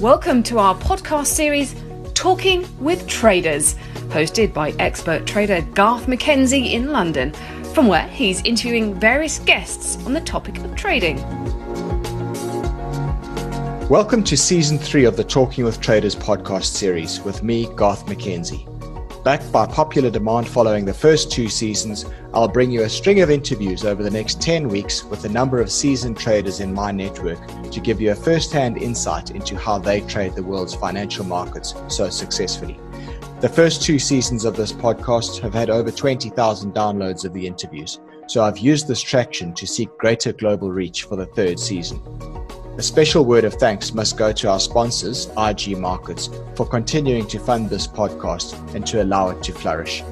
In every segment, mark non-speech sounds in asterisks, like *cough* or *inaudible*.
Welcome to our podcast series, Talking with Traders, hosted by expert trader Garth McKenzie in London, from where he's interviewing various guests on the topic of trading. Welcome to season three of the Talking with Traders podcast series with me, Garth McKenzie. Backed by popular demand following the first two seasons, I'll bring you a string of interviews over the next 10 weeks with a number of seasoned traders in my network to give you a first hand insight into how they trade the world's financial markets so successfully. The first two seasons of this podcast have had over 20,000 downloads of the interviews, so I've used this traction to seek greater global reach for the third season. A special word of thanks must go to our sponsors, IG Markets, for continuing to fund this podcast and to allow it to flourish.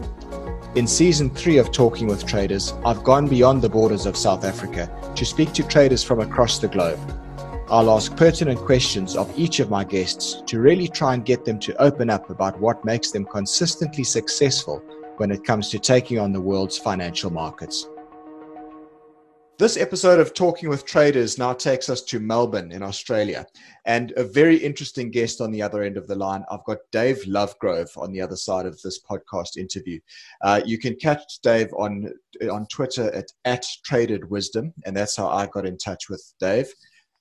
In season three of Talking with Traders, I've gone beyond the borders of South Africa to speak to traders from across the globe. I'll ask pertinent questions of each of my guests to really try and get them to open up about what makes them consistently successful when it comes to taking on the world's financial markets. This episode of Talking with Traders now takes us to Melbourne in Australia. And a very interesting guest on the other end of the line. I've got Dave Lovegrove on the other side of this podcast interview. Uh, you can catch Dave on, on Twitter at, at Traded Wisdom, and that's how I got in touch with Dave.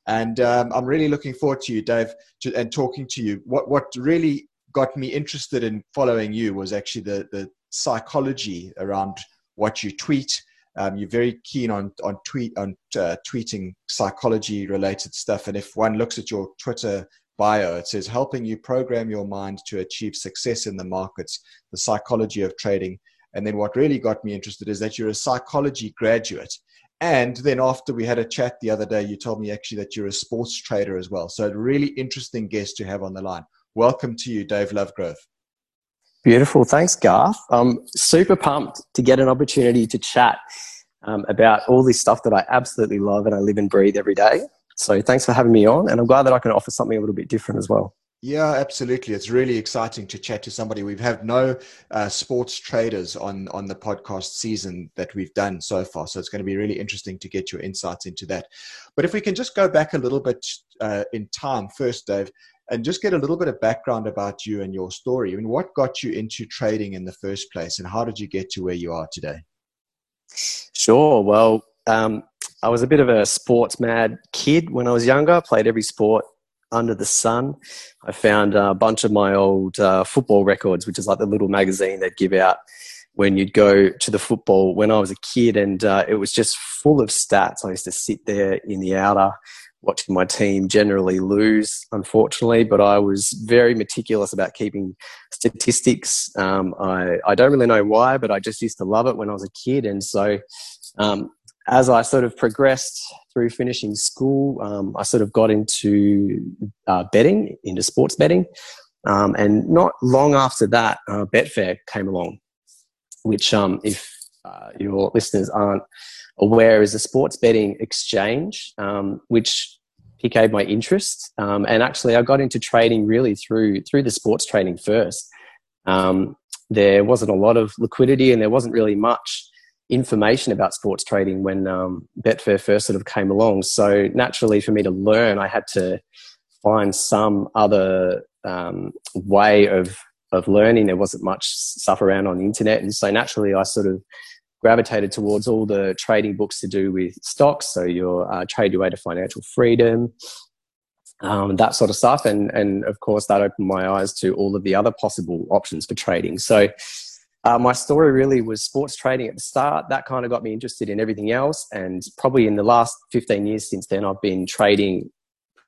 And um, I'm really looking forward to you, Dave, to, and talking to you. What, what really got me interested in following you was actually the, the psychology around what you tweet um, you're very keen on on tweet on uh, tweeting psychology related stuff, and if one looks at your Twitter bio, it says helping you program your mind to achieve success in the markets, the psychology of trading. And then what really got me interested is that you're a psychology graduate. And then after we had a chat the other day, you told me actually that you're a sports trader as well. So a really interesting guest to have on the line. Welcome to you, Dave Lovegrove. Beautiful. Thanks, Garth. I'm super pumped to get an opportunity to chat um, about all this stuff that I absolutely love and I live and breathe every day. So thanks for having me on. And I'm glad that I can offer something a little bit different as well. Yeah, absolutely. It's really exciting to chat to somebody. We've had no uh, sports traders on on the podcast season that we've done so far, so it's going to be really interesting to get your insights into that. But if we can just go back a little bit uh, in time first, Dave, and just get a little bit of background about you and your story. I mean, what got you into trading in the first place, and how did you get to where you are today? Sure. Well, um, I was a bit of a sports mad kid when I was younger. I Played every sport under the sun. I found a bunch of my old uh, football records, which is like the little magazine they'd give out when you'd go to the football when I was a kid, and uh, it was just full of stats. I used to sit there in the outer watching my team generally lose, unfortunately, but I was very meticulous about keeping statistics. Um, I, I don't really know why, but I just used to love it when I was a kid. And so um, as I sort of progressed through finishing school, um, I sort of got into uh, betting, into sports betting. Um, and not long after that, uh, Betfair came along, which, um, if uh, your listeners aren't aware is a sports betting exchange, um, which piqued my interest. Um, and actually, I got into trading really through through the sports trading first. Um, there wasn't a lot of liquidity, and there wasn't really much information about sports trading when um, Betfair first sort of came along. So naturally, for me to learn, I had to find some other um, way of of learning. There wasn't much stuff around on the internet, and so naturally, I sort of gravitated towards all the trading books to do with stocks. So your uh, Trade Your Way to Financial Freedom, um, that sort of stuff. And, and of course, that opened my eyes to all of the other possible options for trading. So uh, my story really was sports trading at the start. That kind of got me interested in everything else. And probably in the last 15 years since then, I've been trading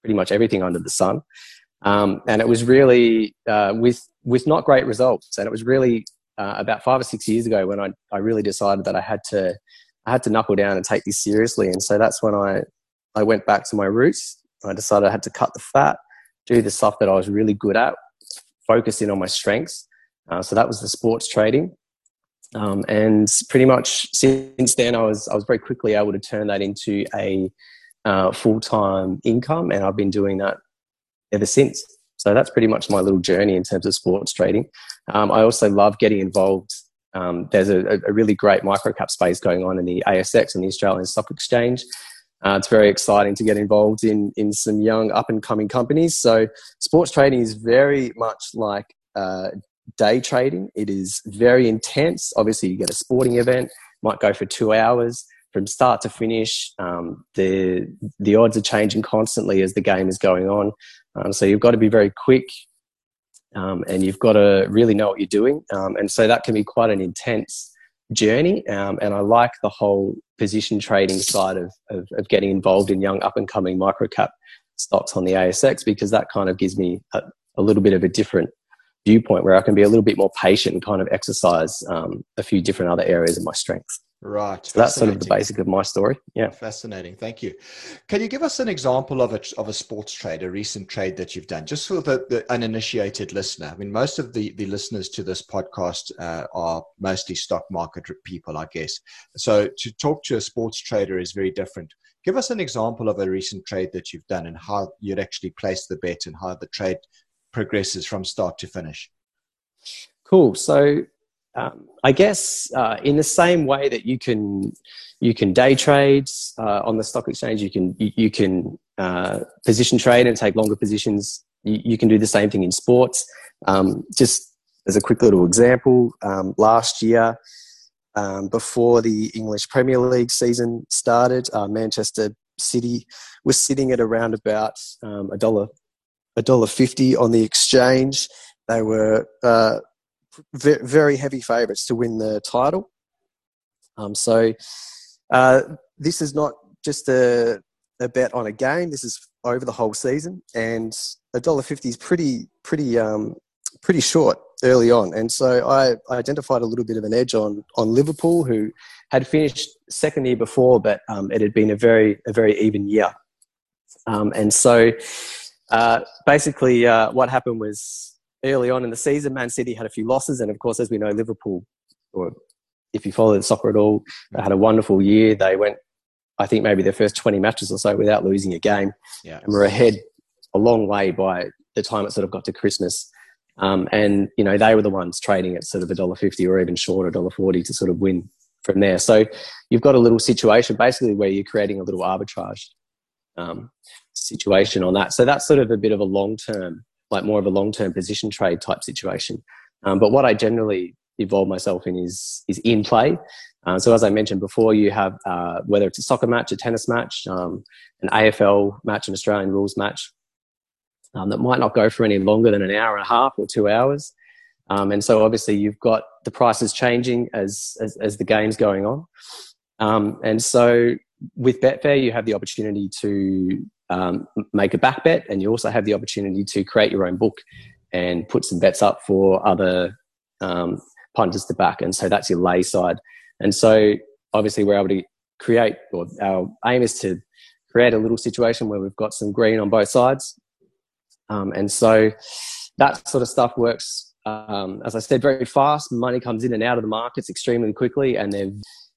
pretty much everything under the sun. Um, and it was really uh, with with not great results. And it was really uh, about five or six years ago when I, I really decided that I had to I had to knuckle down and take this seriously. And so that's when I I went back to my roots. I decided I had to cut the fat, do the stuff that I was really good at, focus in on my strengths. Uh, so that was the sports trading. Um, and pretty much since then, I was I was very quickly able to turn that into a uh, full time income, and I've been doing that ever since. So that's pretty much my little journey in terms of sports trading. Um, I also love getting involved. Um, there's a, a, really great microcap space going on in the ASX and the Australian Stock Exchange. Uh, it's very exciting to get involved in in some young up and coming companies. So sports trading is very much like uh, day trading. It is very intense. Obviously, you get a sporting event, might go for two hours from start to finish. Um, the the odds are changing constantly as the game is going on. Um, so you've got to be very quick, um, and you've got to really know what you're doing. Um, and so that can be quite an intense journey. Um, and I like the whole position trading side of, of, of getting involved in young up and coming micro cap stocks on the ASX because that kind of gives me a, a, little bit of a different viewpoint where I can be a little bit more patient and kind of exercise um, a few different other areas of my strengths. Right. So that's sort of the basic of my story. Yeah. Fascinating. Thank you. Can you give us an example of a, of a sports trade, a recent trade that you've done, just for the, the uninitiated listener? I mean, most of the, the listeners to this podcast uh, are mostly stock market people, I guess. So to talk to a sports trader is very different. Give us an example of a recent trade that you've done and how you'd actually place the bet and how the trade progresses from start to finish. Cool. So um, I guess uh, in the same way that you can you can day trade uh, on the stock exchange, you can you, you can uh, position trade and take longer positions. You, you, can do the same thing in sports. Um, just as a quick little example, um, last year. Um, before the English Premier League season started, uh, Manchester City was sitting at around about um, a dollar a dollar fifty on the exchange. They were uh, very heavy favourites to win the title. Um, so uh, this is not just a, a, bet on a game. This is over the whole season, and a dollar fifty is pretty pretty um, pretty short early on. And so I, I, identified a little bit of an edge on on Liverpool, who had finished second year before, but um, it had been a very a very even year. Um, and so uh, basically, uh, what happened was early on in the season, Man City had a few losses, and of course, as we know, Liverpool, or if you follow the soccer at all, they had a wonderful year. They went, I think, maybe their first 20 matches or so without losing a game, yeah. and were ahead a long way by the time it sort of got to Christmas. Um, and you know they were the ones trading at sort of a dollar fifty or even shorter, a dollar forty to sort of win from there. So you've got a little situation basically where you're creating a little arbitrage um, situation on that. So that's sort of a bit of a long term like more of a long term position trade type situation. Um, but what I generally involve myself in is is in play. Uh, so as I mentioned before, you have uh, whether it's a soccer match, a tennis match, um, an AFL match, an Australian rules match um, that might not go for any longer than an hour and a half or two hours. Um, and so obviously you've got the prices changing as as, as the game's going on. Um, and so with Betfair, you have the opportunity to um, make a back bet, and you also have the opportunity to create your own book and put some bets up for other um, punters to back. And so that's your lay side. And so obviously we're able to create, or our aim is to create a little situation where we've got some green on both sides. Um, and so that sort of stuff works, um, as I said, very fast. Money comes in and out of the markets extremely quickly, and they're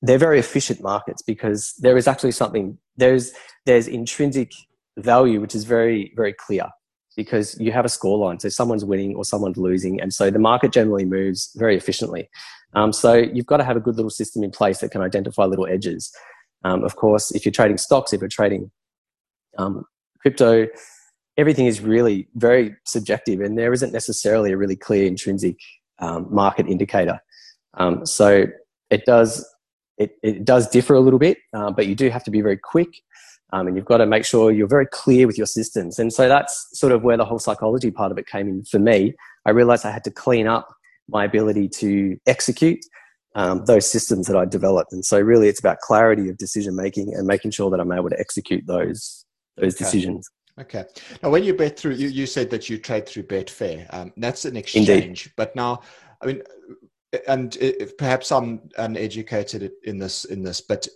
they're very efficient markets because there is actually something there's there's intrinsic value which is very very clear because you have a score line so someone's winning or someone's losing and so the market generally moves very efficiently. Um, so you've got to have a good little system in place that can identify little edges. Um, of course if you're trading stocks if you're trading um, crypto everything is really very subjective and there isn't necessarily a really clear intrinsic um, market indicator. Um, so it does it, it does differ a little bit, uh, but you do have to be very quick um, and you've got to make sure you're very clear with your systems. And so that's sort of where the whole psychology part of it came in for me. I realized I had to clean up my ability to execute um, those systems that I developed. And so really it's about clarity of decision making and making sure that I'm able to execute those, those okay. decisions. Okay. Now, when you bet through, you, you said that you trade through Betfair. Um, that's an exchange. Indeed. But now, I mean, and perhaps I'm uneducated in this in this, but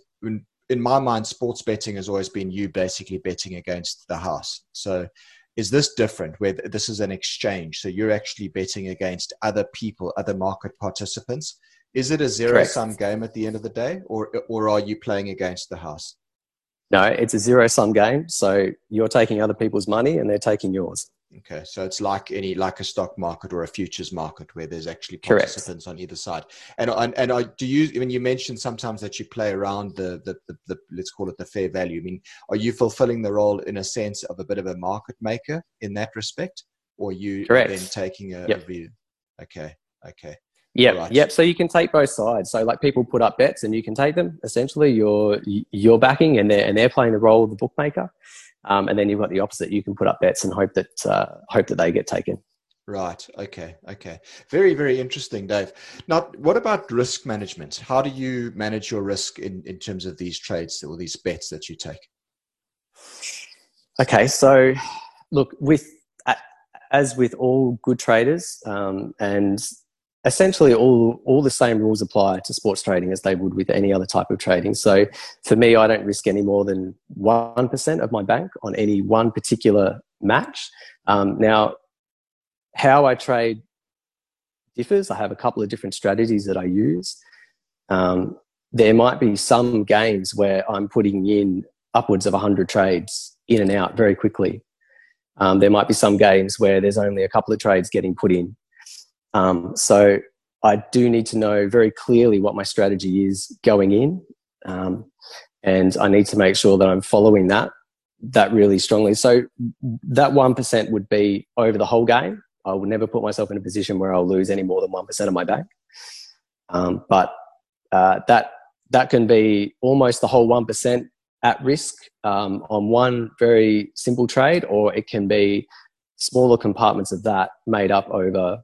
in, my mind, sports betting has always been you basically betting against the house. So, is this different? Where this is an exchange, so you're actually betting against other people, other market participants. Is it a zero sum game at the end of the day, or or are you playing against the house? No, it's a zero sum game. So you're taking other people's money and they're taking yours. Okay, so it's like any like a stock market or a futures market where there's actually participants Correct. on either side. And and and I, do you I mean, you mentioned sometimes that you play around the, the the, the let's call it the fair value. I mean, are you fulfilling the role in a sense of a bit of a market maker in that respect, or you Correct. then taking a, yep. a view? Okay, okay. Yeah, right. yep. So you can take both sides. So like people put up bets and you can take them. Essentially, you're you're backing and they're and they're playing the role of the bookmaker. Um, and then you've got the opposite. You can put up bets and hope that uh, hope that they get taken. Right. Okay. Okay. Very, very interesting, Dave. Now, what about risk management? How do you manage your risk in, in terms of these trades or these bets that you take? Okay. So, look, with as with all good traders, um, and essentially all all the same rules apply to sports trading as they would with any other type of trading. So for me, I don't risk any more than one percent of my bank on any one particular match. Um, now, how I trade differs. I have a couple of different strategies that I use. Um, there might be some games where I'm putting in upwards of 100 trades in and out very quickly. Um, there might be some games where there's only a couple of trades getting put in um, so I do need to know very clearly what my strategy is going in, um, and I need to make sure that I'm following that that really strongly. So that one percent would be over the whole game. I would never put myself in a position where I'll lose any more than one percent of my bank. Um, but uh, that that can be almost the whole one percent at risk um, on one very simple trade, or it can be smaller compartments of that made up over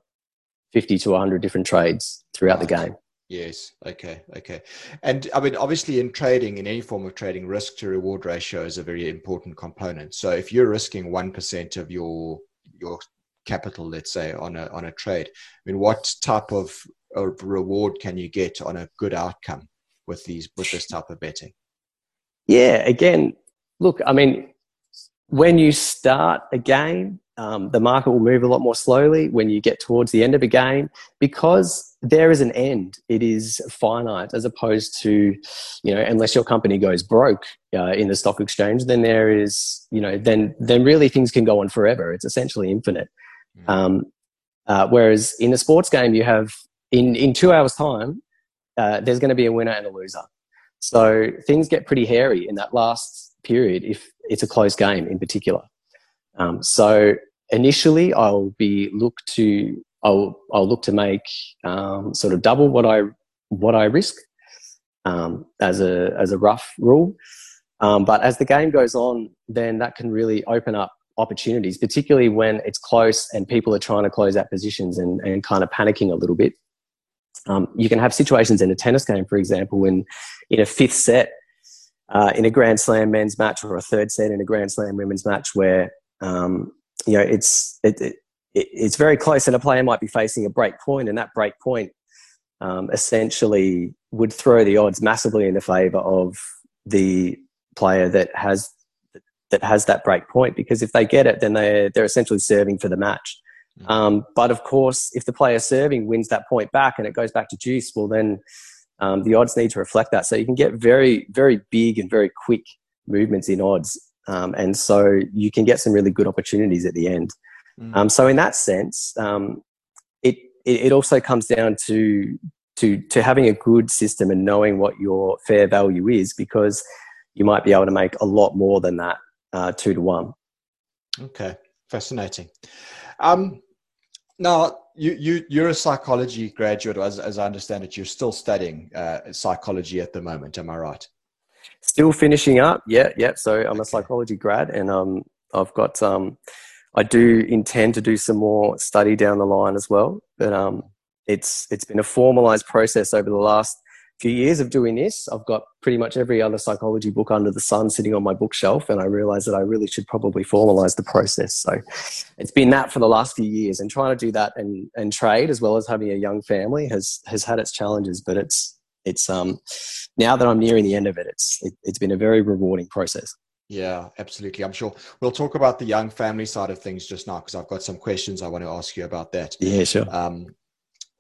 50 to 100 different trades throughout right. the game. Yes. Okay. Okay. And I mean, obviously, in trading, in any form of trading, risk to reward ratio is a very important component. So, if you're risking one percent of your your capital, let's say, on a on a trade, I mean, what type of, of reward can you get on a good outcome with these with this type of betting? Yeah. Again, look. I mean, when you start a game, um, the market will move a lot more slowly when you get towards the end of a game because there is an end. It is finite as opposed to, you know, unless your company goes broke uh, in the stock exchange, then there is, you know, then then really things can go on forever. It's essentially infinite. Mm. Um, uh, whereas in a sports game, you have in in two hours' time, uh, there's going to be a winner and a loser. So things get pretty hairy in that last period if it's a close game in particular. Um, so initially, I'll be look to I'll I'll look to make um, sort of double what I what I risk um, as a as a rough rule. Um, but as the game goes on, then that can really open up opportunities, particularly when it's close and people are trying to close out positions and, and kind of panicking a little bit. Um, you can have situations in a tennis game, for example, when in a fifth set uh, in a Grand Slam men's match or a third set in a Grand Slam women's match where um, you know, it's it, it, it's very close, and a player might be facing a break point, and that break point um, essentially would throw the odds massively in the favour of the player that has that has that break point because if they get it, then they they're essentially serving for the match. Mm. Um, but of course, if the player serving wins that point back and it goes back to deuce, well then um, the odds need to reflect that. So you can get very very big and very quick movements in odds um, and so you can get some really good opportunities at the end. Mm. Um, so in that sense, um, it, it, it also comes down to to to having a good system and knowing what your fair value is because you might be able to make a lot more than that uh, two to one. Okay, fascinating. Um, now you you you're a psychology graduate, as as I understand it. You're still studying uh, psychology at the moment. Am I right? Still finishing up. Yeah, yeah. So I'm a psychology grad, and um, I've got um, I do intend to do some more study down the line as well. But um, it's it's been a formalized process over the last few years of doing this. I've got pretty much every other psychology book under the sun sitting on my bookshelf, and I realized that I really should probably formalize the process. So it's been that for the last few years, and trying to do that and and trade as well as having a young family has has had its challenges, but it's it's um now that I'm nearing the end of it, it's it, it's been a very rewarding process. Yeah, absolutely. I'm sure we'll talk about the young family side of things just now because I've got some questions I want to ask you about that. Yeah, sure. Um,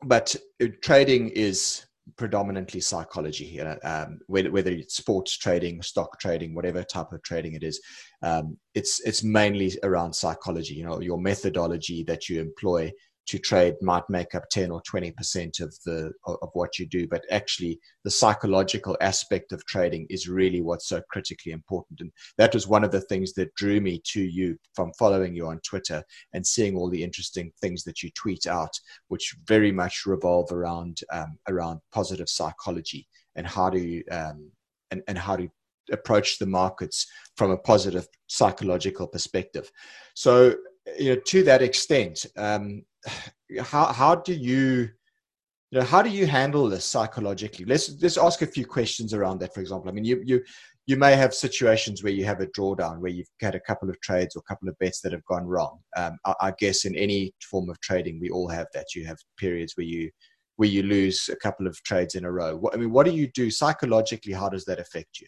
but trading is predominantly psychology. Know, um, whether, whether it's sports trading, stock trading, whatever type of trading it is, um, it's it's mainly around psychology. You know, your methodology that you employ to trade might make up 10 or 20% of the of what you do. But actually the psychological aspect of trading is really what's so critically important. And that was one of the things that drew me to you from following you on Twitter and seeing all the interesting things that you tweet out which very much revolve around um, around positive psychology and how to um, and, and how to approach the markets from a positive psychological perspective. So you know to that extent um, how how do you you know how do you handle this psychologically? Let's let's ask a few questions around that for example. I mean you you you may have situations where you have a drawdown where you've had a couple of trades or a couple of bets that have gone wrong. Um, I, I, guess in any form of trading we all have that. You have periods where you where you lose a couple of trades in a row. What, i mean what do you do psychologically? How does that affect you?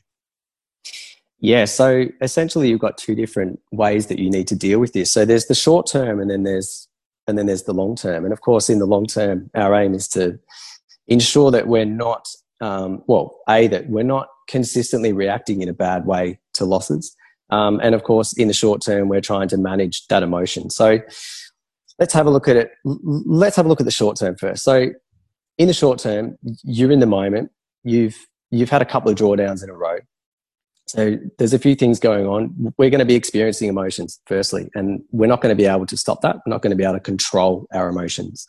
Yeah, so essentially you've got two different ways that you need to deal with this. So there's the short term and then there's and then there's the long term. And of course, in the long term, our aim is to ensure that we're not, um, well, A, that we're not consistently reacting in a bad way to losses. Um, and of course, in the short term, we're trying to manage that emotion. So let's have a look at it. Let's have a look at the short term first. So in the short term, you're in the moment. You've you've had a couple of drawdowns in a row. So there's a few things going on. We're going to be experiencing emotions, firstly, and we're not going to be able to stop that. We're not going to be able to control our emotions.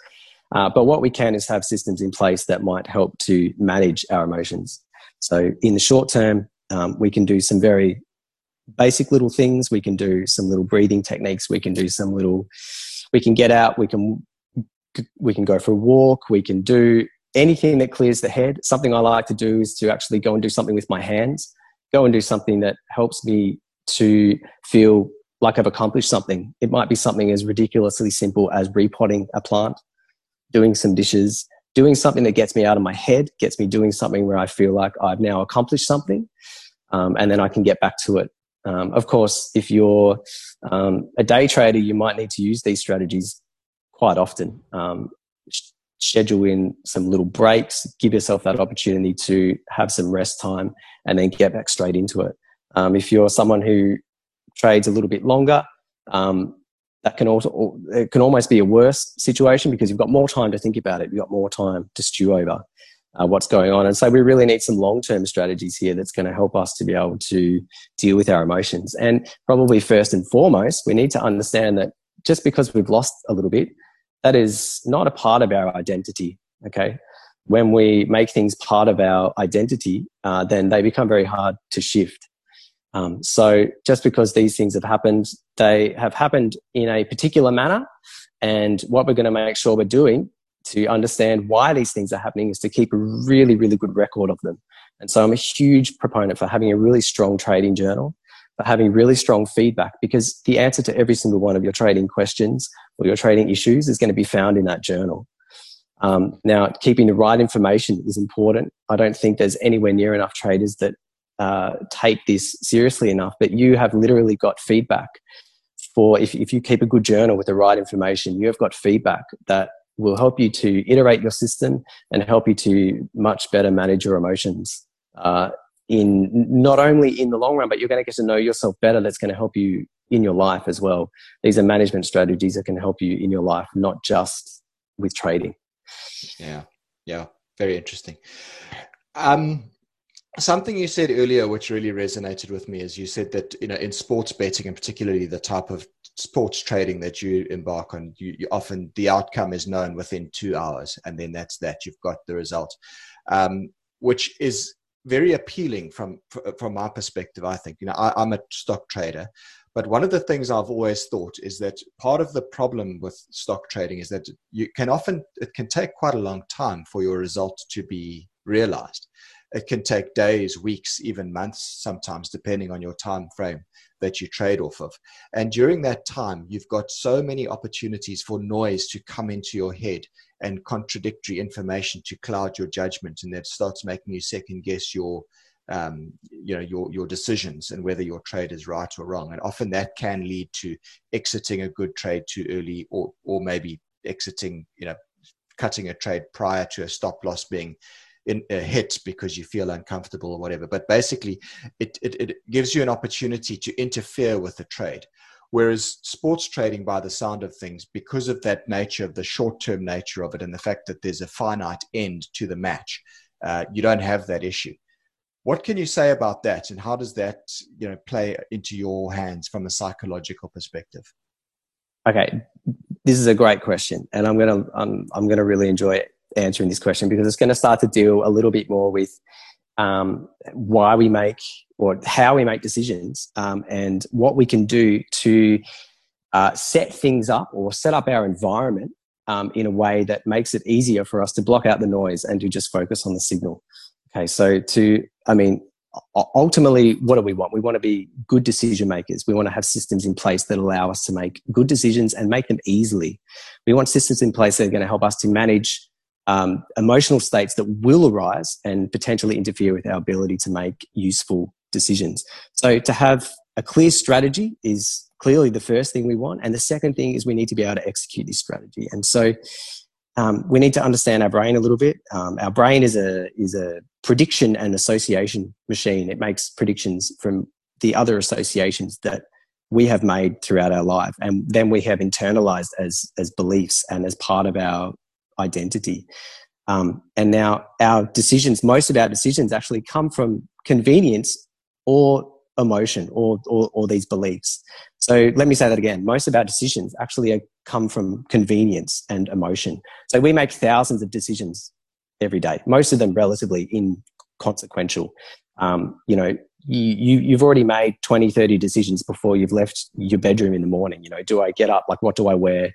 Uh, but what we can is have systems in place that might help to manage our emotions. So in the short term, um, we can do some very basic little things. We can do some little breathing techniques. We can do some little. We can get out. We can we can go for a walk. We can do anything that clears the head. Something I like to do is to actually go and do something with my hands go and do something that helps me to feel like I've accomplished something. It might be something as ridiculously simple as repotting a plant, doing some dishes, doing something that gets me out of my head, gets me doing something where I feel like I've now accomplished something, um, and then I can get back to it. Um, of course, if you're um, a day trader, you might need to use these strategies quite often. Schedule in some little breaks, give yourself that opportunity to have some rest time, and then get back straight into it. Um, if you're someone who trades a little bit longer, um, that can also it can almost be a worse situation because you've got more time to think about it. You've got more time to stew over uh, what's going on, and so we really need some long-term strategies here that's going to help us to be able to deal with our emotions. And probably first and foremost, we need to understand that just because we've lost a little bit that is not a part of our identity. Okay. When we make things part of our identity, uh, then they become very hard to shift. Um, so just because these things have happened, they have happened in a particular manner. And what we're going to make sure we're doing to understand why these things are happening is to keep a really, really good record of them. And so I'm a huge proponent for having a really strong trading journal having really strong feedback because the answer to every single one of your trading questions or your trading issues is going to be found in that journal. Um, now, keeping the right information is important. I don't think there's anywhere near enough traders that uh, take this seriously enough, but you have literally got feedback for if, if you keep a good journal with the right information, you have got feedback that will help you to iterate your system and help you to much better manage your emotions. Uh, in not only in the long run, but you're going to get to know yourself better. That's going to help you in your life as well. These are management strategies that can help you in your life, not just with trading. Yeah, yeah, very interesting. Um, something you said earlier, which really resonated with me, is you said that you know in sports betting, and particularly the type of sports trading that you embark on, you, you often the outcome is known within two hours, and then that's that. You've got the result, um, which is very appealing from from my perspective. I think you know I, I'm a stock trader, but one of the things I've always thought is that part of the problem with stock trading is that you can often it can take quite a long time for your result to be realized. It can take days, weeks, even months sometimes, depending on your time frame that you trade off of. And during that time, you've got so many opportunities for noise to come into your head and contradictory information to cloud your judgment, and that starts making you second guess your um, you know your your decisions and whether your trade is right or wrong. And often that can lead to exiting a good trade too early, or or maybe exiting you know cutting a trade prior to a stop loss being in a hit because you feel uncomfortable or whatever. But basically, it, it, it gives you an opportunity to interfere with the trade. Whereas sports trading, by the sound of things, because of that nature of the short term nature of it and the fact that there's a finite end to the match, uh, you don't have that issue. What can you say about that, and how does that you know play into your hands from a psychological perspective? Okay, this is a great question, and I'm gonna I'm, I'm gonna really enjoy answering this question because it's going to start to deal a little bit more with um, why we make or how we make decisions um, and what we can do to uh, set things up or set up our environment um, in a way that makes it easier for us to block out the noise and to just focus on the signal. Okay, so to, I mean, ultimately, what do we want? We want to be good decision makers. We want to have systems in place that allow us to make good decisions and make them easily. We want systems in place that are going to help us to manage um, emotional states that will arise and potentially interfere with our ability to make useful decisions. So to have a clear strategy is clearly the first thing we want. And the second thing is we need to be able to execute this strategy. And so um, we need to understand our brain a little bit. Um, our brain is a is a prediction and association machine. It makes predictions from the other associations that we have made throughout our life, and then we have internalized as as beliefs and as part of our identity. Um, and now our decisions, most of our decisions, actually come from convenience or emotion or, or, or these beliefs. So let me say that again. Most of our decisions actually come from convenience and emotion. So we make thousands of decisions every day, most of them relatively inconsequential. Um, you know, you, you, have already made 20, 30 decisions before you've left your bedroom in the morning. You know, do I get up? Like, what do I wear?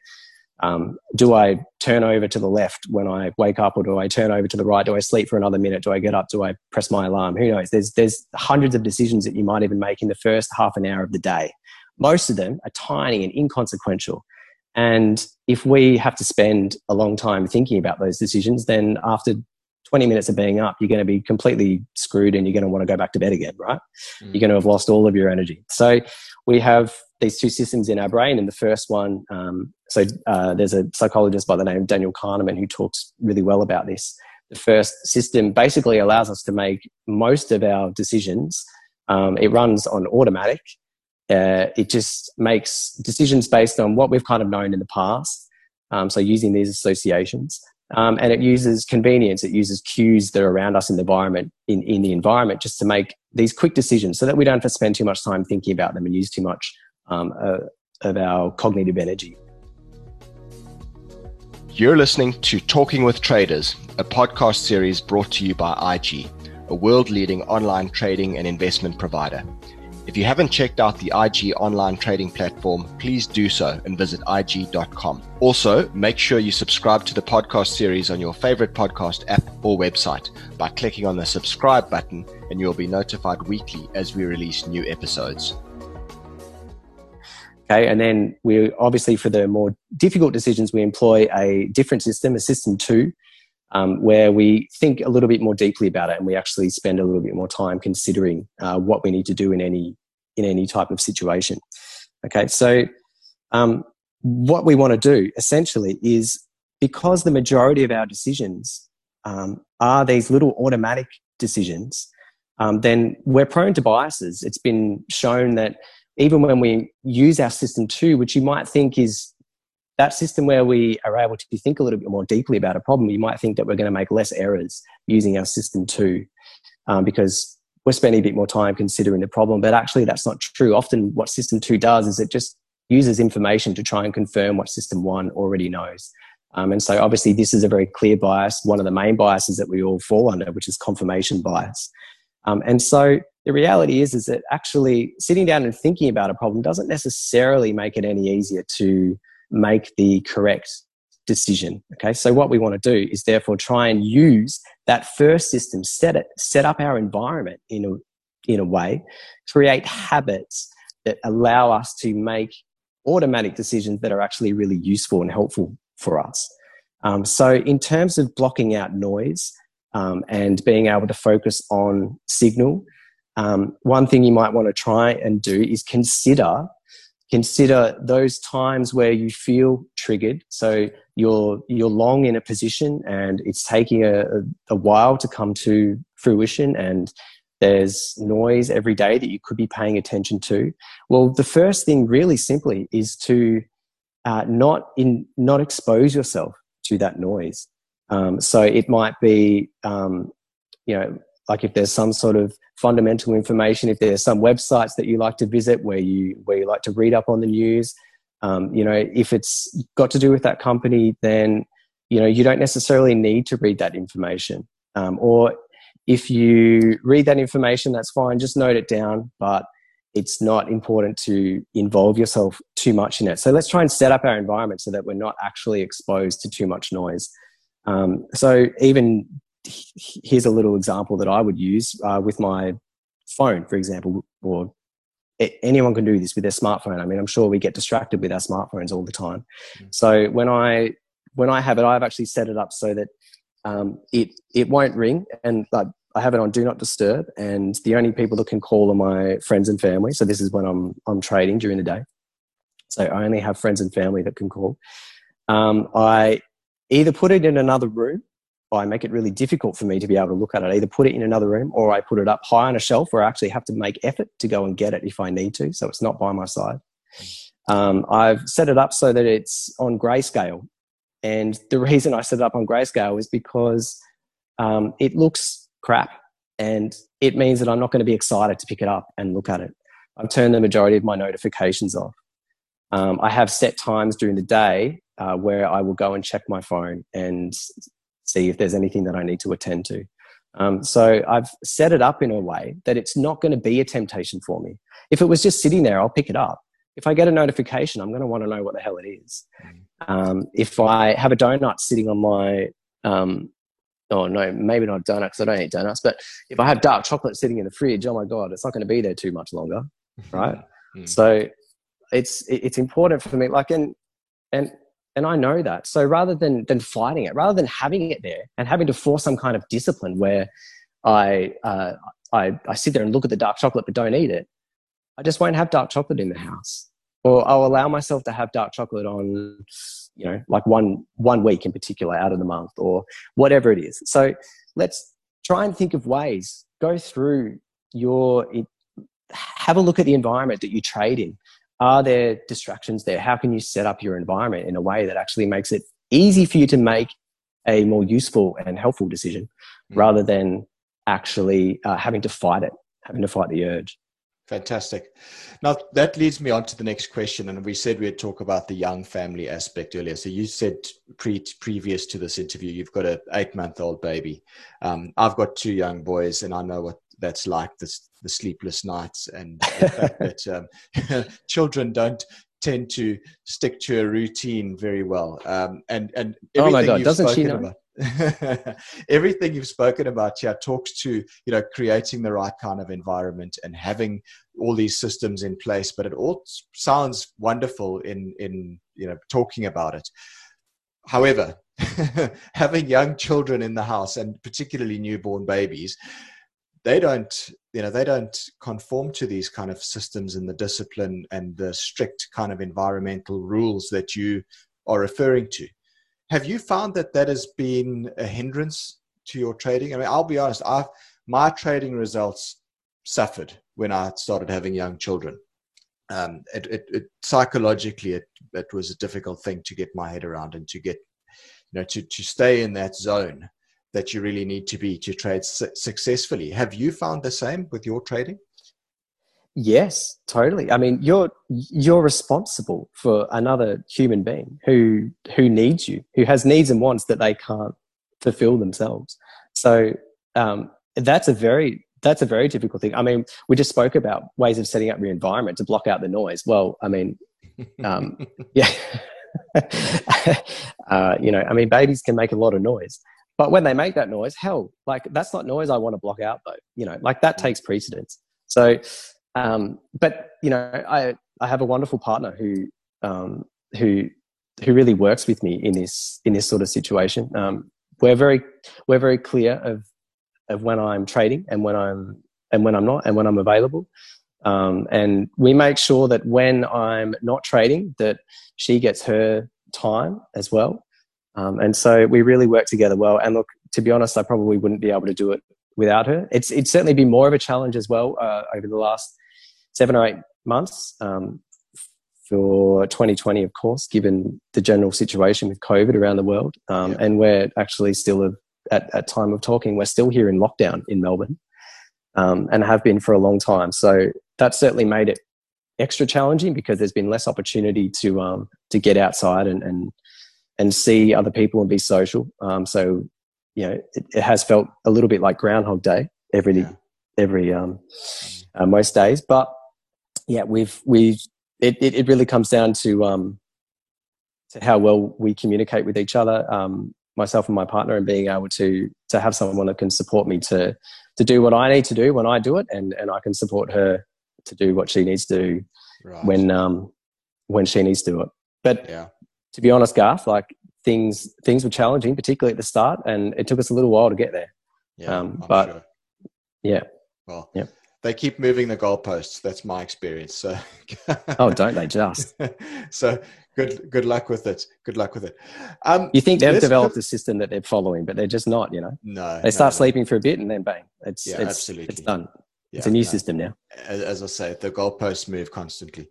Um, do I turn over to the left when I wake up, or do I turn over to the right? Do I sleep for another minute? Do I get up? Do I press my alarm? Who knows? There's there's hundreds of decisions that you might even make in the first half an hour of the day. Most of them are tiny and inconsequential. And if we have to spend a long time thinking about those decisions, then after 20 minutes of being up, you're going to be completely screwed and you're going to want to go back to bed again, right? Mm. You're going to have lost all of your energy. So we have these two systems in our brain. And the first one, um, so uh, there's a psychologist by the name of Daniel Kahneman who talks really well about this. The first system basically allows us to make most of our decisions. Um, it runs on automatic. Uh, it just makes decisions based on what we've kind of known in the past. Um, so using these associations. Um, and it uses convenience. It uses cues that are around us in the environment, in, in the environment, just to make these quick decisions, so that we don't have to spend too much time thinking about them and use too much um, uh, of our cognitive energy. You're listening to Talking with Traders, a podcast series brought to you by IG, a world-leading online trading and investment provider. If you haven't checked out the IG online trading platform, please do so and visit IG.com. Also, make sure you subscribe to the podcast series on your favorite podcast app or website by clicking on the subscribe button, and you'll be notified weekly as we release new episodes. Okay, and then we obviously, for the more difficult decisions, we employ a different system, a system two, um, where we think a little bit more deeply about it and we actually spend a little bit more time considering uh, what we need to do in any in any type of situation. Okay, so um, what we want to do essentially is because the majority of our decisions um, are these little automatic decisions, um, then we're prone to biases. It's been shown that even when we use our system two, which you might think is that system where we are able to think a little bit more deeply about a problem, you might think that we're going to make less errors using our system two um, because we're spending a bit more time considering the problem. But actually, that's not true. Often, what system two does is it just uses information to try and confirm what system one already knows. Um, and so, obviously, this is a very clear bias, one of the main biases that we all fall under, which is confirmation bias. Um, and so, the reality is, is that actually sitting down and thinking about a problem doesn't necessarily make it any easier to make the correct decision. Okay, so what we want to do is therefore try and use that first system, set it, set up our environment in a in a way, create habits that allow us to make automatic decisions that are actually really useful and helpful for us. Um, so, in terms of blocking out noise um, and being able to focus on signal, um, one thing you might want to try and do is consider consider those times where you feel triggered. So you're you're long in a position and it's taking a, a, while to come to fruition and there's noise every day that you could be paying attention to. Well, the first thing, really simply, is to uh, not in not expose yourself to that noise. Um, so it might be, um, you know, like if there's some sort of fundamental information, if there's some websites that you like to visit where you where you like to read up on the news, um, you know, if it's got to do with that company, then you know you don't necessarily need to read that information. Um, or if you read that information, that's fine. Just note it down, but it's not important to involve yourself too much in it. So let's try and set up our environment so that we're not actually exposed to too much noise. Um, so even here's a little example that I would use uh, with my phone, for example, or anyone can do this with their smartphone. I mean, I'm sure we get distracted with our smartphones all the time. Mm-hmm. So when I when I have it, I've actually set it up so that um, it it won't ring, and like, I have it on do not disturb, and the only people that can call are my friends and family. So this is when I'm I'm trading during the day. So I only have friends and family that can call. Um, I either put it in another room I make it really difficult for me to be able to look at it. I either put it in another room or I put it up high on a shelf where I actually have to make effort to go and get it if I need to. So it's not by my side. Um, I've set it up so that it's on grayscale. And the *laughs* reason I set it up on grayscale is because um, it looks crap and it means that I'm not going to be excited to pick it up and look at it. I've turned the majority of my notifications off. Um, I have set times during the day uh, where I will go and check my phone and see if there's anything that I need to attend to. Um, so I've set it up in a way that it's not going to be a temptation for me. If it was just sitting there, I'll pick it up. If I get a notification, I'm going to want to know what the hell it is. Um, if I have a donut sitting on my, um, oh no, maybe not a donut because I don't eat donuts, but if I have dark chocolate sitting in the fridge, oh my God, it's not going to be there too much longer. *laughs* Right. Mm. So it's, it's important for me. Like, and, and and I know that. So rather than than fighting it, rather than having it there and having to force some kind of discipline where I uh, I I sit there and look at the dark chocolate but don't eat it, I just won't have dark chocolate in the house. Or I'll allow myself to have dark chocolate on, you know, like one one week in particular out of the month or whatever it is. So let's try and think of ways. Go through your have a look at the environment that you trade in are there distractions there? How can you set up your environment in a way that actually makes it easy for you to make a more useful and helpful decision mm. rather than actually uh, having to fight it, having to fight the urge? Fantastic. Now that leads me on to the next question, and we said we'd talk about the young family aspect earlier. So you said pre- previous to this interview, you've got an eight-month-old baby. Um, I've got two young boys, and I know what that's like the, the sleepless nights and the fact that *laughs* um, *laughs* children don't tend to stick to a routine very well. Um, and and oh my god, doesn't she know? About, *laughs* everything you've spoken about here talks to you know creating the right kind of environment and having all these systems in place. But it all sounds wonderful in in you know talking about it. However, having young children in the house and particularly newborn babies they don't you know they don't conform to these kind of systems and the discipline and the strict kind of environmental rules that you are referring to. Have you found that that has been a hindrance to your trading? I mean i'll be honest i my trading results suffered when i started having young children. Um, it, it, it, psychologically it, it was a difficult thing to get my head around and to get you know to, to stay in that zone that you really need to be to trade su- successfully. Have you found the same with your trading? Yes, totally. I mean, you're you're responsible for another human being who who needs you, who has needs and wants that they can't fulfill themselves. So um, that's a very that's a very difficult thing. I mean, we just spoke about ways of setting up your environment to block out the noise. Well, I mean, um, *laughs* yeah. *laughs* uh, you know, I mean, babies can make a lot of noise, but when they make that noise, hell, like that's not noise I want to block out though. You know, like that takes precedence. So, um, but you know, I I have a wonderful partner who um, who who really works with me in this in this sort of situation. Um, we're very we're very clear of of when I'm trading and when I'm and when I'm not and when I'm available. Um, and we make sure that when I'm not trading, that she gets her time as well. Um, and so we really work together well. And look, to be honest, I probably wouldn't be able to do it without her. It's it's certainly been more of a challenge as well uh, over the last seven or eight months um, for 2020, of course, given the general situation with COVID around the world. Um, yeah. And we're actually still a, at at time of talking, we're still here in lockdown in Melbourne, um, and have been for a long time. So that certainly made it extra challenging because there's been less opportunity to um, to get outside and and and see other people and be social. Um, so you know, it, it, has felt a little bit like Groundhog Day every yeah. every um, uh, most days. But yeah, we've we it, it, it really comes down to um, to how well we communicate with each other, um, myself and my partner, and being able to to have someone that can support me to to do what I need to do when I do it, and and I can support her to do what she needs to do right. when um when she needs to do it. But yeah. To be honest, Garth, like things things were challenging, particularly at the start, and it took us a little while to get there. Yeah, um, but sure. yeah, well, yeah. They keep moving the goalposts. That's my experience. So, oh, don't they just? *laughs* so, good good luck with it. Good luck with it. Um, you think they've developed a system that they're following, but they're just not. You know, no. They start no, sleeping no. for a bit, and then bang, it's yeah, it's, absolutely. it's done. Yeah, it's a new no. system now. As, as I say, the goalposts move constantly.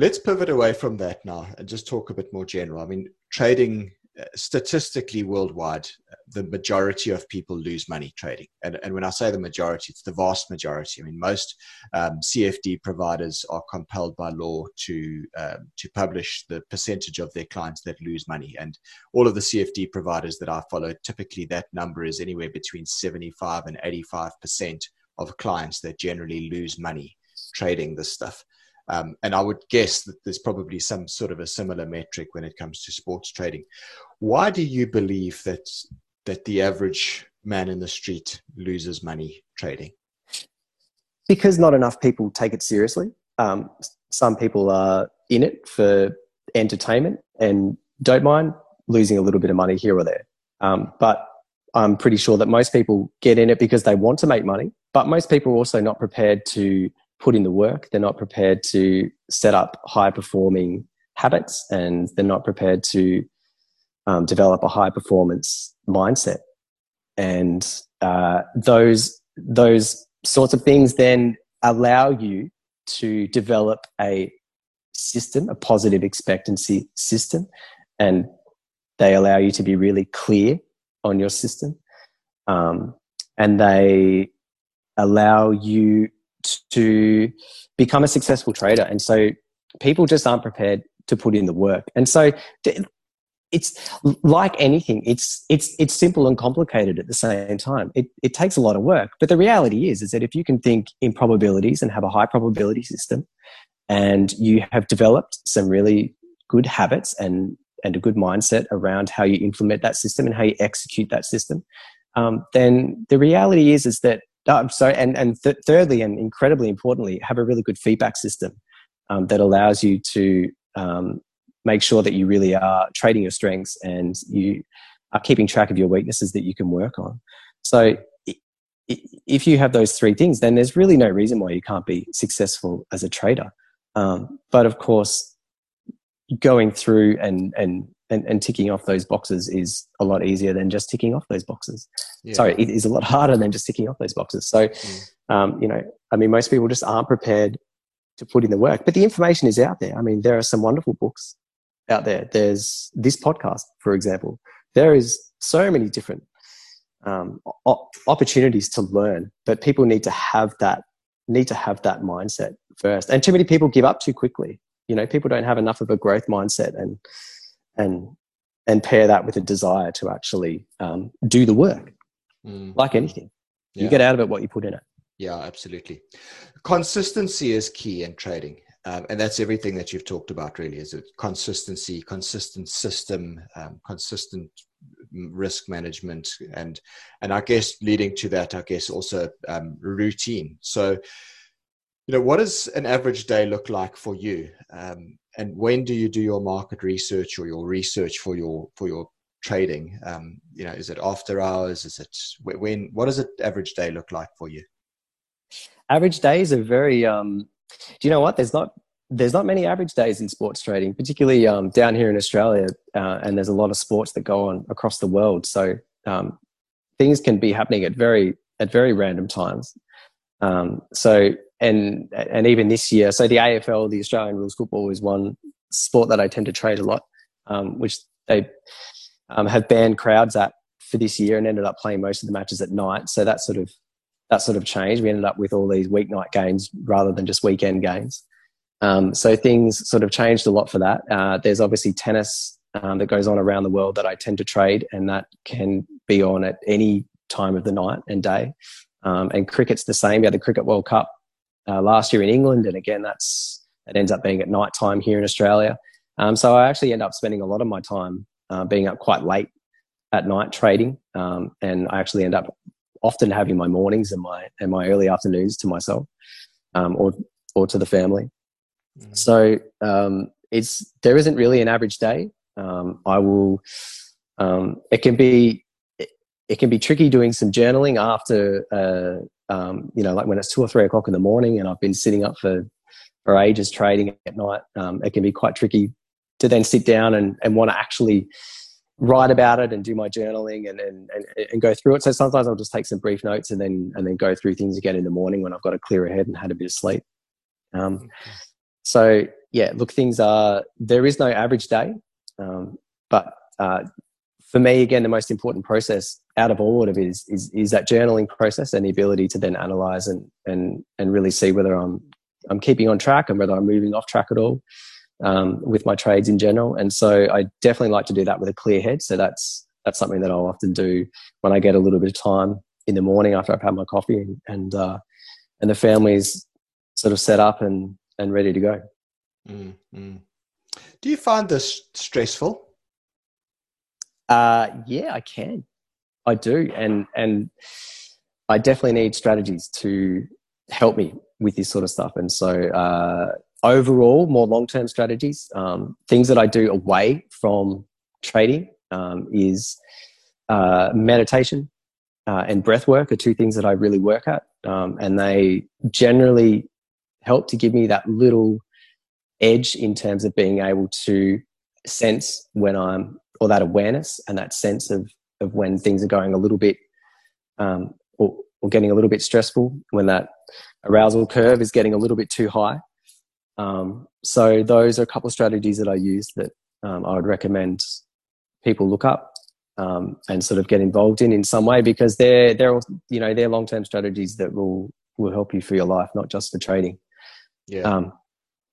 Let's pivot away from that now and just talk a bit more general. I mean, trading uh, statistically worldwide, the majority of people lose money trading. And, and when I say the majority, it's the vast majority. I mean, most um, CFD providers are compelled by law to um, to publish the percentage of their clients that lose money. And all of the CFD providers that I follow, typically that number is anywhere between 75 and 85 percent of clients that generally lose money trading this stuff. Um, and I would guess that there's probably some sort of a similar metric when it comes to sports trading. Why do you believe that that the average man in the street loses money trading? Because not enough people take it seriously. Um, some people are in it for entertainment and don't mind losing a little bit of money here or there. Um, but I'm pretty sure that most people get in it because they want to make money, but most people are also not prepared to put in the work. They're not prepared to set up high performing habits and they're not prepared to um, develop a high performance mindset. And uh, those, those sorts of things then allow you to develop a system, a positive expectancy system, and they allow you to be really clear on your system. Um, and they allow you to become a successful trader. And so people just aren't prepared to put in the work. And so it's like anything, it's, it's, it's simple and complicated at the same time. It, it takes a lot of work. But the reality is, is that if you can think in probabilities and have a high probability system and you have developed some really good habits and, and a good mindset around how you implement that system and how you execute that system, um, then the reality is, is that uh, so, and, and th- thirdly, and incredibly importantly, have a really good feedback system um, that allows you to um, make sure that you really are trading your strengths and you are keeping track of your weaknesses that you can work on. So, if you have those three things, then there's really no reason why you can't be successful as a trader. Um, but of course, going through and, and and, and ticking off those boxes is a lot easier than just ticking off those boxes. Yeah. Sorry, it is a lot harder than just ticking off those boxes. So, mm. um, you know, I mean, most people just aren't prepared to put in the work, but the information is out there. I mean, there are some wonderful books out there. There's this podcast, for example. There is so many different um, opportunities to learn, but people need to have that need to have that mindset first. And too many people give up too quickly. You know, people don't have enough of a growth mindset and and and pair that with a desire to actually um, do the work. Mm. like anything. Yeah. you get out of it what you put in it. Yeah absolutely. Consistency is key in trading. Um, and that's everything that you've talked about really is it consistency consistent system um, consistent risk management and and i guess leading to that i guess also um, routine. So you know what does an average day look like for you? Um, and when do you do your market research or your research for your for your trading um, you know is it after hours is it when what does an average day look like for you average days are very. Um, do you know what? There's not there's not many average days in sports trading, particularly um, down here in Australia, uh, and there's a lot of sports that go on across the world. So um, things can be happening at very at very random times. Um, so and and even this year, so the AFL, the Australian rules football, is one sport that I tend to trade a lot, um, which they um, have banned crowds at for this year and ended up playing most of the matches at night. So that sort of that sort of changed. We ended up with all these weeknight games rather than just weekend games. Um, so things sort of changed a lot for that. Uh, there's obviously tennis um, that goes on around the world that I tend to trade, and that can be on at any time of the night and day. Um, and cricket's the same. We had the Cricket World Cup uh, last year in England, and again, that's it ends up being at night time here in Australia. Um, so I actually end up spending a lot of my time uh, being up quite late at night trading, um, and I actually end up often having my mornings and my and my early afternoons to myself um, or or to the family. Mm. So um, it's there isn't really an average day. Um, I will. Um, it can be it, can be tricky doing some journaling after uh, um, you know like when it's two or three o'clock in the morning and I've been sitting up for for ages trading at night. Um, it can be quite tricky to then sit down and, and want to actually write about it and do my journaling and, and, and, and, go through it. So sometimes I'll just take some brief notes and then and then go through things again in the morning when I've got a clearer head and had a bit of sleep. Um, so yeah, look, things are there is no average day, um, but uh, for me, again, the most important process out of all of it is, is is that journaling process and the ability to then analyze and and and really see whether I'm I'm keeping on track and whether I'm moving off track at all um, with my trades in general. And so I definitely like to do that with a clear head. So that's that's something that I'll often do when I get a little bit of time in the morning after I've had my coffee and and, uh, and the family's sort of set up and and ready to go. Mm-hmm. Do you find this stressful? Uh, yeah, I can. I do, and and I definitely need strategies to help me with this sort of stuff. And so, uh, overall, more long term strategies, um, things that I do away from trading um, is uh, meditation uh, and breath work are two things that I really work at. Um, and they generally help to give me that little edge in terms of being able to sense when I'm, or that awareness and that sense of, of when things are going a little bit, um, or, or getting a little bit stressful, when that arousal curve is getting a little bit too high. Um, so those are a couple of strategies that I use that um, I would recommend people look up um, and sort of get involved in in some way because they're they're you know they're long term strategies that will will help you for your life, not just for trading. Yeah. Um,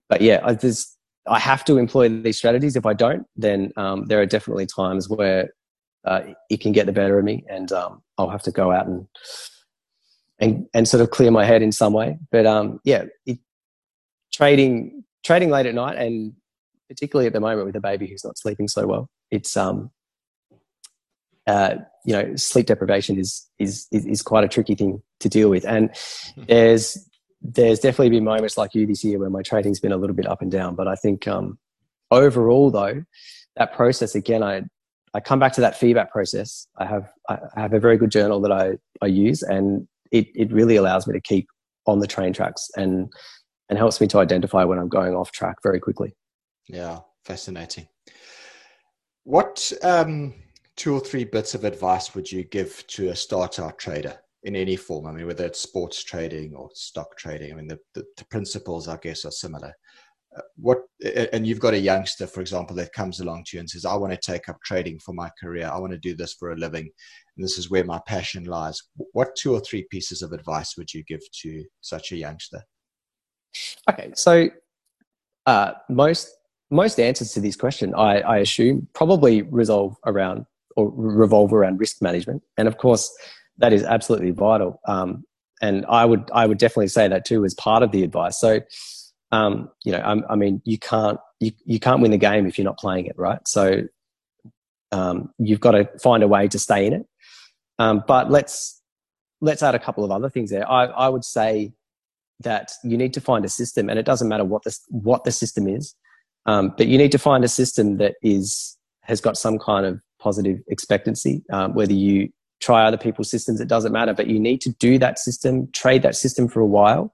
but yeah, I just I have to employ these strategies. If I don't, then um, there are definitely times where uh, it can get the better of me, and um, I'll have to go out and and and sort of clear my head in some way. But um, yeah, it, trading trading late at night, and particularly at the moment with a baby who's not sleeping so well, it's um, uh, you know, sleep deprivation is, is is is quite a tricky thing to deal with, and hmm. there's there's definitely been moments like you this year where my trading's been a little bit up and down, but I think um, overall though, that process again, I I come back to that feedback process. I have I have a very good journal that I I use, and it it really allows me to keep on the train tracks and and helps me to identify when I'm going off track very quickly. Yeah, fascinating. What um, two or three bits of advice would you give to a startup trader in any form? I mean, whether it's sports trading or stock trading, I mean, the, the, the principles, I guess, are similar. What and you've got a youngster, for example, that comes along to you and says, "I want to take up trading for my career. I want to do this for a living, and this is where my passion lies." What two or three pieces of advice would you give to such a youngster? Okay, so uh, most most answers to this question, I, I assume, probably resolve around or revolve around risk management, and of course, that is absolutely vital. Um, and I would I would definitely say that too as part of the advice. So, um, you know, I, I, mean, you can't you, you can't win the game if you're not playing it, right? So, um, you've got to find a way to stay in it. Um, but let's let's add a couple of other things there. I, I would say that you need to find a system, and it doesn't matter what the what the system is, um, but you need to find a system that is has got some kind of positive expectancy, um, whether you try other people's systems. It doesn't matter, but you need to do that system, trade that system for a while.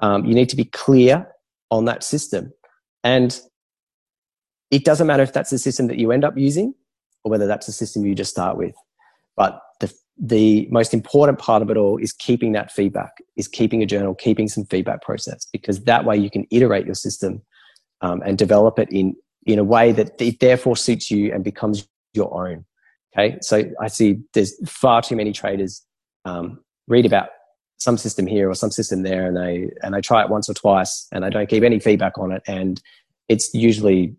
Um, you need to be clear on that system. And it doesn't matter if that's the system that you end up using or whether that's the system you just start with. But the, the most important part of it all is keeping that feedback, is keeping a journal, keeping some feedback process, because that way you can iterate your system um, and develop it in, in a way that it therefore suits you and becomes your own. Okay, so I see there's far too many traders um, read about some system here or some system there, and they and they try it once or twice, and they don't keep any feedback on it, and it's usually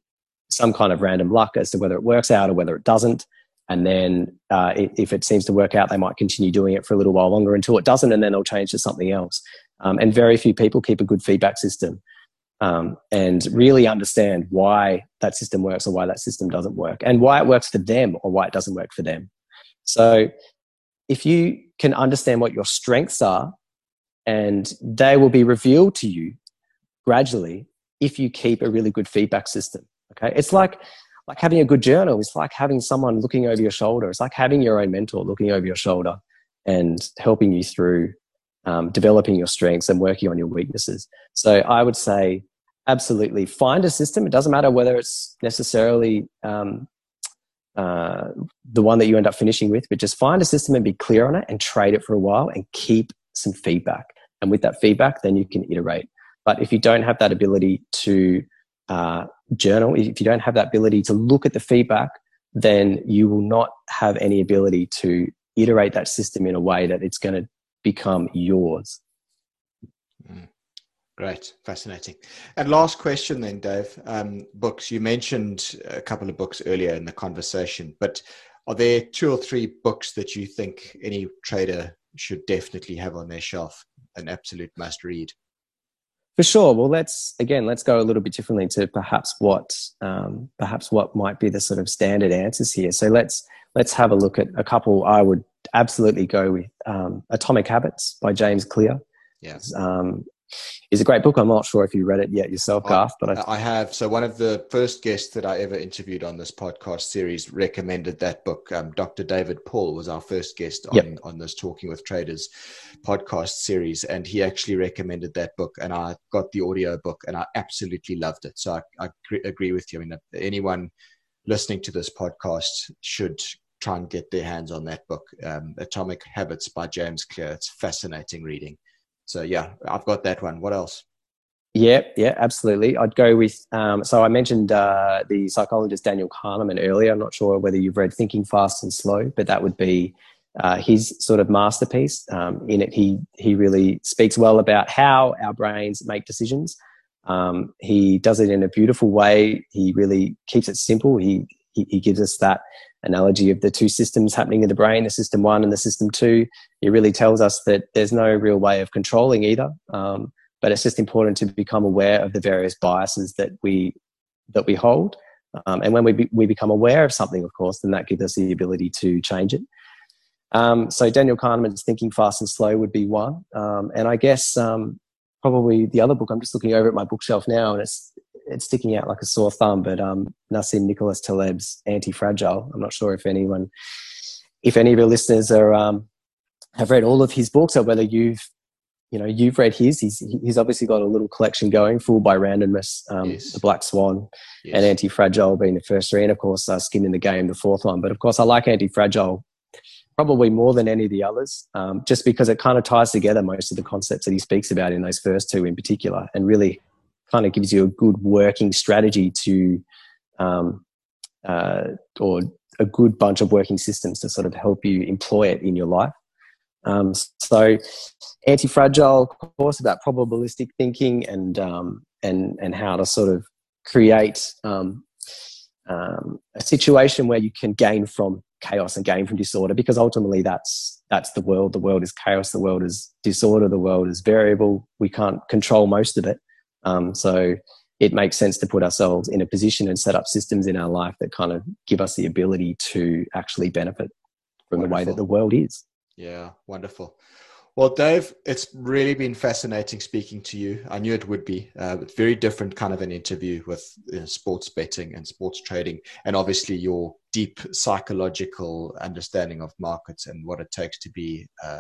some kind of random luck as to whether it works out or whether it doesn't. And then uh, if it seems to work out, they might continue doing it for a little while longer until it doesn't, and then they'll change to something else. Um, and very few people keep a good feedback system um, and really understand why that system works or why that system doesn't work, and why it works for them or why it doesn't work for them. So if you can understand what your strengths are, and they will be revealed to you gradually if you keep a really good feedback system. Okay, it's like like having a good journal. It's like having someone looking over your shoulder. It's like having your own mentor looking over your shoulder and helping you through um, developing your strengths and working on your weaknesses. So I would say absolutely find a system. It doesn't matter whether it's necessarily um, uh, the one that you end up finishing with, but just find a system and be clear on it and trade it for a while and keep some feedback. And with that feedback, then you can iterate. But if you don't have that ability to uh, journal, if you don't have that ability to look at the feedback, then you will not have any ability to iterate that system in a way that it's going to become yours. Great, fascinating. And last question, then, Dave. Um, books. You mentioned a couple of books earlier in the conversation, but are there two or three books that you think any trader should definitely have on their shelf? An absolute must read. For sure. Well, let's again let's go a little bit differently to perhaps what um, perhaps what might be the sort of standard answers here. So let's let's have a look at a couple. I would absolutely go with um, Atomic Habits by James Clear. Yes. Um, is a great book. I'm not sure if you read it yet yourself, Garth, but I, I, have. So one of the first guests that I ever interviewed on this podcast series recommended that book. Um, Dr. David Paul was our first guest on, yep. on this Talking with Traders podcast series, and he actually recommended that book, and I got the audio book, and I absolutely loved it. So I, I agree with you. I mean, anyone listening to this podcast should try and get their hands on that book, um, Atomic Habits by James Clear. It's fascinating reading. So yeah, I've got that one. What else? Yeah, yeah, absolutely. I'd go with. Um, so I mentioned uh, the psychologist Daniel Kahneman earlier. I'm not sure whether you've read Thinking Fast and Slow, but that would be uh, his sort of masterpiece. Um, in it, he he really speaks well about how our brains make decisions. Um, he does it in a beautiful way. He really keeps it simple. He, he, he gives us that analogy of the two systems happening in the brain, the system one and the system two. It really tells us that there's no real way of controlling either. Um, but it's just important to become aware of the various biases that we that we hold. Um, and when we, be, we become aware of something, of course, then that gives us the ability to change it. Um, so Daniel Kahneman's Thinking Fast and Slow would be one. Um, and I guess um, probably the other book, I'm just looking over at my bookshelf now and it's it's sticking out like a sore thumb. But um, Nassim Nicholas Taleb's Anti-Fragile. I'm not sure if anyone, if any of your listeners are um, have read all of his books, or whether you've you know you've read his. He's he's obviously got a little collection going, Fooled by Randomness, um, yes. The Black Swan, yes. and Anti-Fragile being the first three, and of course uh, Skin in the Game, the fourth one. But of course, I like Anti-Fragile probably more than any of the others, um, just because it kind of ties together most of the concepts that he speaks about in those first two in particular, and really kind of gives you a good working strategy to, um, uh, or a good bunch of working systems to sort of help you employ it in your life. Um, so, anti-fragile, course, about probabilistic thinking and um, and and how to sort of create um, um, a situation where you can gain from chaos and gain from disorder, because ultimately that's that's the world. The world is chaos. The world is disorder. The world is variable. We can't control most of it. Um, so it makes sense to put ourselves in a position and set up systems in our life that kind of give us the ability to actually benefit from wonderful. the way that the world is. Yeah, wonderful. Well, Dave, it's really been fascinating speaking to you. I knew it would be. Uh, very different kind of an interview with you know, sports betting and sports trading, and obviously your deep psychological understanding of markets and what it takes to be uh,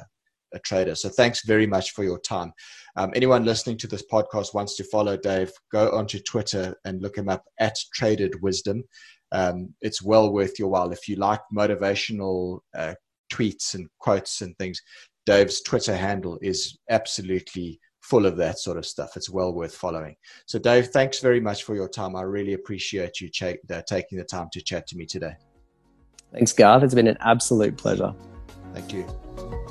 a trader. So thanks very much for your time. Um, anyone listening to this podcast wants to follow Dave, go onto Twitter and look him up at Traded Wisdom. Um, it's well worth your while. If you like motivational uh, tweets and quotes and things, Dave's Twitter handle is absolutely full of that sort of stuff. It's well worth following. So, Dave, thanks very much for your time. I really appreciate you ch- uh, taking the time to chat to me today. Thanks, Garth. It's been an absolute pleasure. Thank you.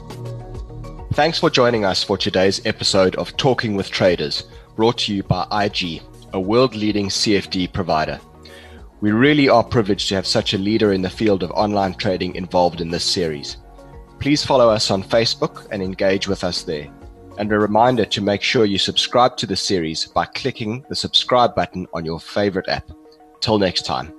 Thanks for joining us for today's episode of Talking with Traders, brought to you by IG, a world leading CFD provider. We really are privileged to have such a leader in the field of online trading involved in this series. Please follow us on Facebook and engage with us there. And a reminder to make sure you subscribe to the series by clicking the subscribe button on your favorite app. Till next time.